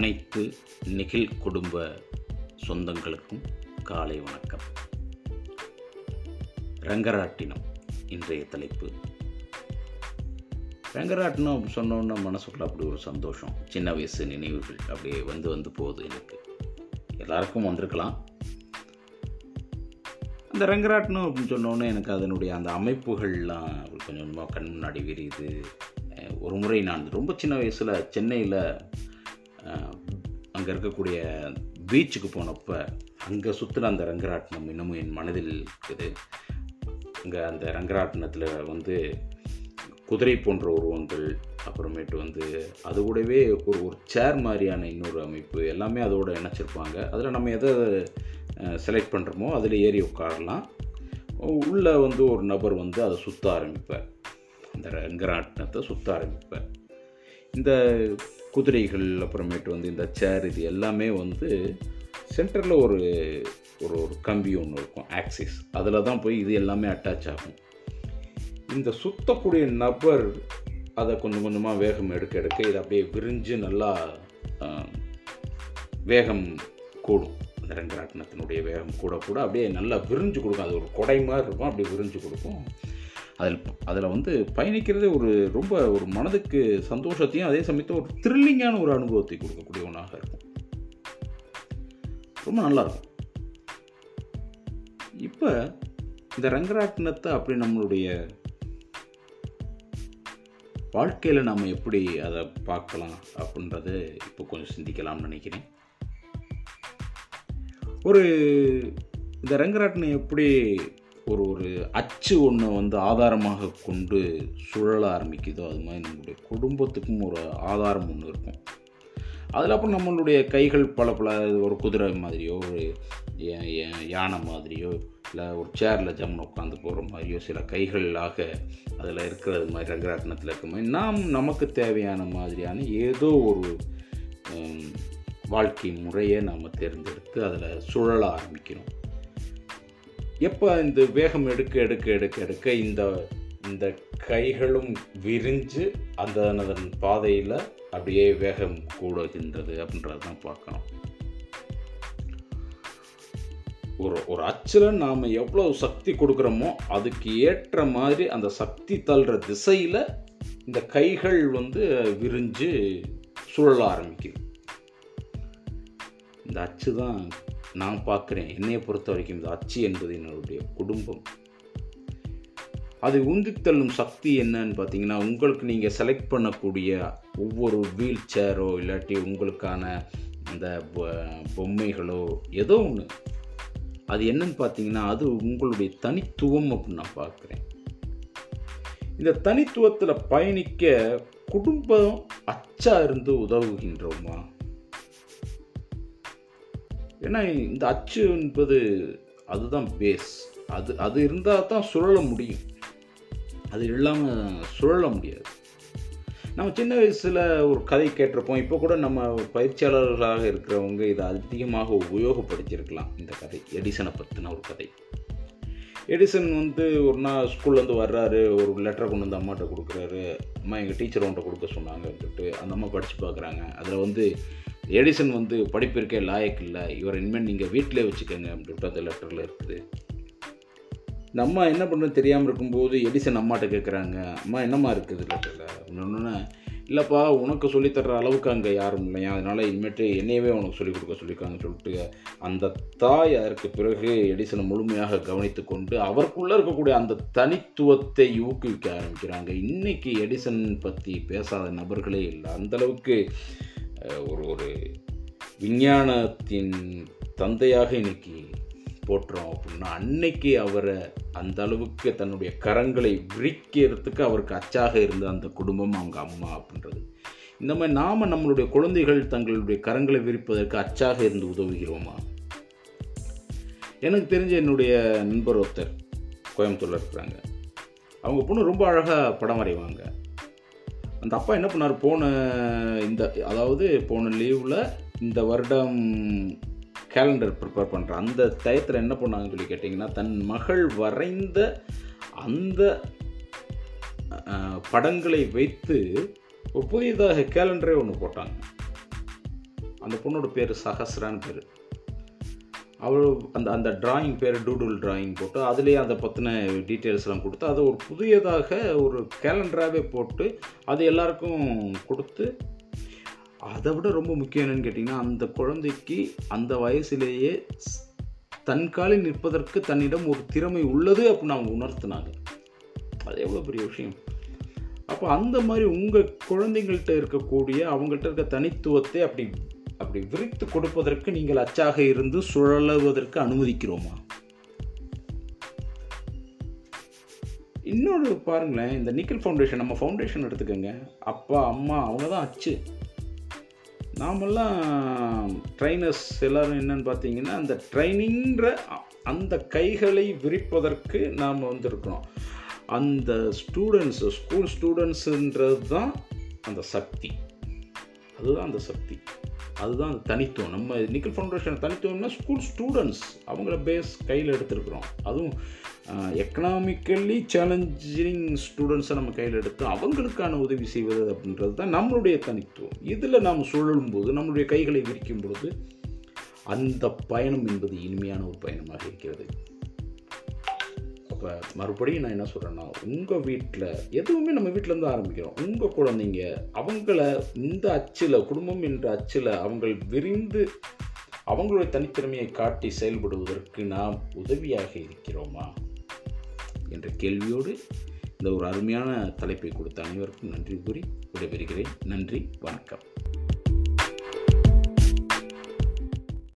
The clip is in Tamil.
அனைத்து நெகிழ் குடும்ப சொந்தங்களுக்கும் காலை வணக்கம். ரங்கராட்டினம் இன்றைய தலைப்பு. ரங்கராட்டினம் அப்படி சொன்னோன்னா மனசுக்குள்ள அப்படி ஒரு சந்தோஷம் சின்ன வயசு நினைவுகள் அப்படியே வந்து வந்து போகுது எனக்கு. எல்லாருக்கும் வந்திருக்கலாம். அந்த ரங்கராட்டினம் அப்படின்னு சொன்னோன்னே எனக்கு அதனுடைய அந்த அமைப்புகள்லாம் கொஞ்சம் கொஞ்சமாக கண் முன்னாடி விரியுது. ஒரு முறை நான் ரொம்ப சின்ன வயசில் சென்னையில் அங்கே இருக்கக்கூடிய பீச்சுக்கு போனப்போ அங்கே சுற்றின அந்த ரங்கராட்டினம் இன்னமும் என் மனதில் இருக்குது. அங்கே அந்த ரங்கராட்டினத்தில் வந்து குதிரை போன்ற உருவங்கள் அப்புறமேட்டு வந்து அது கூடவே ஒரு ஒரு சேர் மாதிரியான இன்னொரு அமைப்பு எல்லாமே அதோடு இணைச்சிருப்பாங்க. அதில் நம்ம எதை செலக்ட் பண்ணுறோமோ அதில் ஏறி உட்காரலாம். உள்ளே வந்து ஒரு நபர் வந்து அதை சுற்ற ஆரம்பிப்பார். அந்த ரங்கராட்டினத்தை சுற்ற ஆரம்பிப்பார். இந்த குதிரைகள் அப்புறமேட்டு வந்து இந்த சேர் இது எல்லாமே வந்து சென்டரில் ஒரு ஒரு ஒரு கம்பி ஒன்று இருக்கும் ஆக்சிஸ் அதில் தான் போய் இது எல்லாமே அட்டாச் ஆகும். இந்த சுத்தக்கூடிய நபர் அதை கொஞ்சம் கொஞ்சமாக வேகம் எடுக்க எடுக்க இதை அப்படியே விரிஞ்சு நல்லா வேகம் கூடும். அந்த ரங்கராட்டினத்தினுடைய வேகம் கூட கூட அப்படியே நல்லா விரிஞ்சு கொடுக்கும். அது ஒரு கொடை மாதிரி இருக்கும் அப்படியே விரிஞ்சு கொடுக்கும். அதில் அதில் வந்து பயணிக்கிறதே ஒரு ரொம்ப ஒரு மனதுக்கு சந்தோஷத்தையும் அதே சமயத்தில் ஒரு த்ரில்லிங்கான ஒரு அனுபவத்தை கொடுக்கக்கூடிய ஒன்றாக இருக்கும். ரொம்ப நல்லா இருக்கும். இப்போ இந்த ரங்கராட்டினத்தை அப்படி நம்மளுடைய வாழ்க்கையில் நாம் எப்படி அதை பார்க்கலாம் அப்படின்றத இப்போ கொஞ்சம் சிந்திக்கலாம்னு நினைக்கிறேன். ஒரு இந்த ரங்கராட்டினம் எப்படி ஒரு ஒரு அச்சு ஒன்று வந்து ஆதாரமாக கொண்டு சுழல ஆரம்பிக்குதோ அது மாதிரி நம்மளுடைய குடும்பத்துக்கும் ஒரு ஆதாரம் ஒன்று இருக்கும். அதில் அப்புறம் நம்மளுடைய கைகள் பல பல ஒரு குதிரை மாதிரியோ ஒரு யானை மாதிரியோ இல்லை ஒரு சேரில் ஜம்முன்னு உட்காந்து போகிற மாதிரியோ சில கைகளாக அதில் இருக்கிறது மாதிரி ரங்கராட்டினத்தில் இருக்க மாதிரி நாம் நமக்கு தேவையான மாதிரியான ஏதோ ஒரு வாழ்க்கை முறையை நாம் தேர்ந்தெடுத்து அதில் சுழல ஆரம்பிக்கிறோம். எப்போ இந்த வேகம் எடுக்க எடுக்க எடுக்க எடுக்க இந்த இந்த கைகளும் விரிஞ்சு அந்த அதன் பாதையில் அப்படியே வேகம் கூடுகின்றது அப்படின்றது தான் பார்க்கணும். ஒரு ஒரு அச்சில் நாம் எவ்வளோ சக்தி கொடுக்குறோமோ அதுக்கு ஏற்ற மாதிரி அந்த சக்தி தள்ளுற திசையில் இந்த கைகள் வந்து விரிஞ்சு சுழல ஆரம்பிக்குது. இந்த அச்சு தான் நான் பார்க்குறேன். என்னையை பொறுத்த வரைக்கும் இந்த அச்சு என்பது என்னுடைய குடும்பம். அது உந்தி தள்ளும் சக்தி என்னன்னு பார்த்தீங்கன்னா உங்களுக்கு நீங்கள் செலக்ட் பண்ணக்கூடிய ஒவ்வொரு வீல் சேரோ இல்லாட்டி உங்களுக்கான அந்த பொம்மைகளோ ஏதோ ஒன்று அது என்னன்னு பார்த்தீங்கன்னா அது உங்களுடைய தனித்துவம் அப்படின்னு நான் பார்க்குறேன். இந்த தனித்துவத்தில் பயணிக்க குடும்பம் அச்சா இருந்து உதவுகின்றோமா? ஏன்னா இந்த அச்சு என்பது அதுதான் பேஸ் அது அது இருந்தால் தான் சுழல முடியும். அது இல்லாமல் சுழல முடியாது. நம்ம சின்ன வயசில் ஒரு கதை கேட்டிருப்போம். இப்போ கூட நம்ம பயிற்சியாளர்களாக இருக்கிறவங்க இதை அதிகமாக உபயோகப்படுத்தியிருக்கலாம் இந்த கதை. எடிசனை பற்றின ஒரு கதை. எடிசன் வந்து ஒரு நாள் ஸ்கூல்லேருந்து வர்றாரு. ஒரு லெட்டரை கொண்டு வந்து அம்மாட்ட கொடுக்குறாரு. அம்மா எங்கள் டீச்சர் ஒன்றை கொடுக்க சொன்னாங்கன்ட்டு அந்த அம்மா படித்து பார்க்குறாங்க. அதில் வந்து எடிசன் வந்து படிப்பிற்கே லாயக் இல்லை. இவர் இனிமேல் நீங்கள் வீட்டிலே வச்சுக்கோங்க அப்படின்ட்டு அந்த லெட்டரில் இருக்குது. நம்ம என்ன பண்ணுறது தெரியாமல் இருக்கும்போது எடிசன் அம்மாட்ட கேட்குறாங்க அம்மா என்னம்மா இருக்குது லெட்டரில் அப்படின்னு இல்லைப்பா உனக்கு சொல்லித்தர்ற அளவுக்கு அங்கே யாரும் இல்லையா? அதனால் இனிமேட்டு என்னையவே உனக்கு சொல்லிக் கொடுக்க சொல்லியிருக்காங்கன்னு சொல்லிட்டு அந்த தாய் அதற்கு பிறகு எடிசனை முழுமையாக கவனித்து கொண்டு அவருக்குள்ளே இருக்கக்கூடிய அந்த தனித்துவத்தை ஊக்குவிக்க ஆரம்பிக்கிறாங்க. இன்றைக்கி எடிசன் பற்றி பேசாத நபர்களே இல்லை. அந்தளவுக்கு ஒரு ஒரு விஞ்ஞானத்தின் தந்தையாக இன்னைக்கு போட்டுறோம் அப்படின்னா அன்னைக்கு அவரை அந்த அளவுக்கு தன்னுடைய கரங்களை விரிக்கிறதுக்கு அவருக்கு அச்சாக இருந்த அந்த குடும்பம் அவங்க அம்மா அப்படின்றது. இந்த மாதிரி நாம் நம்மளுடைய குழந்தைகள் தங்களுடைய கரங்களை விரிப்பதற்கு அச்சாக இருந்து உதவுகிறோமா? எனக்கு தெரிஞ்ச என்னுடைய நண்பர் ஒருத்தர் கோயம்புத்தூரில் இருக்கிறாங்க. அவங்க பொண்ணு ரொம்ப அழகாக படம் வரைவாங்க. அந்த அப்பா என்ன பண்ணார்? போன இந்த அதாவது போன லீவில் இந்த வருடம் கேலண்டர் ப்ரிப்பேர் பண்ணுற அந்த டயத்தில் என்ன பண்ணாங்கன்னு சொல்லி கேட்டிங்கன்னா தன் மகள் வரைந்த அந்த படங்களை வைத்து ஒரு புதியதாக கேலண்டரே ஒன்று போட்டாங்க. அந்த பொண்ணோட பேர் சஹஸ்ரான்னு பேர். அவ்வளோ அந்த அந்த ட்ராயிங் பேர் டூடுல் ட்ராயிங் போட்டு அதுலேயே அதை பற்றின டீட்டெயில்ஸ்லாம் கொடுத்து அதை ஒரு புதியதாக ஒரு கேலண்டராகவே போட்டு அது எல்லாருக்கும் கொடுத்து அதை விட ரொம்ப முக்கியம் என்னன்னு கேட்டிங்கன்னா அந்த குழந்தைக்கு அந்த வயசுலேயே தன் காலில் நிற்பதற்கு தன்னிடம் ஒரு திறமை உள்ளது அப்படின்னு அவங்க உணர்த்தினாங்க. அது எவ்வளோ பெரிய விஷயம். அப்போ அந்த மாதிரி உங்கள் குழந்தைங்கள்ட்ட இருக்கக்கூடிய அவங்கள்ட்ட இருக்க தனித்துவத்தை அப்படி அப்படி விரித்து கொடுப்பதற்கு நீங்கள் அச்சாக இருந்து சுழலுவதற்கு அனுமதிக்கிறோமா? இன்னொரு பாருங்களேன் இந்த நிக்கல் ஃபவுண்டேஷன் நம்ம ஃபவுண்டேஷன் எடுத்துக்கோங்க. அப்பா அம்மா அவங்க தான் அச்சு. நாமெல்லாம் ட்ரைனர்ஸ் எல்லாரும் என்னன்னு பார்த்தீங்கன்னா அந்த ட்ரைனிங்கிற அந்த கைகளை விரிப்பதற்கு நாம் வந்திருக்கிறோம். அந்த ஸ்டூடெண்ட்ஸு ஸ்கூல் ஸ்டூடெண்ட்ஸுன்றது தான் அந்த சக்தி. அதுதான் அந்த சக்தி. அதுதான் தனித்துவம். நம்ம நிக்கல் ஃபவுண்டேஷன் தனித்துவம்னா ஸ்கூல் ஸ்டூடெண்ட்ஸ் அவங்கள பேஸ் கையில் எடுத்துருக்குறோம். அதுவும் எக்கனாமிக்கலி சேலஞ்சிங் ஸ்டூடெண்ட்ஸை நம்ம கையில் எடுத்து அவங்களுக்கான உதவி செய்வது அப்படின்றது தான் நம்மளுடைய தனித்துவம். இதில் நாம் சுழலும் போது நம்மளுடைய கைகளை விரிக்கும் பொழுது அந்த பயணம் என்பது இனிமையான ஒரு பயணமாக இருக்கிறது. அப்போ மறுபடியும் நான் என்ன சொல்கிறேன்னா உங்கள் வீட்டில் எதுவுமே நம்ம வீட்டிலேருந்து ஆரம்பிக்கிறோம். உங்கள் குழந்தைங்க அவங்கள இந்த அச்சில் குடும்பம் என்ற அச்சில் அவங்கள் விரிந்து அவங்களுடைய தனித்திறமையை காட்டி செயல்படுவதற்கு நாம் உதவியாக இருக்கிறோமா? என்ற கேள்வியோடு இந்த ஒரு அருமையான தலைப்பை கொடுத்த அனைவருக்கும் நன்றி கூறி விடைபெறுகிறேன். நன்றி வணக்கம்.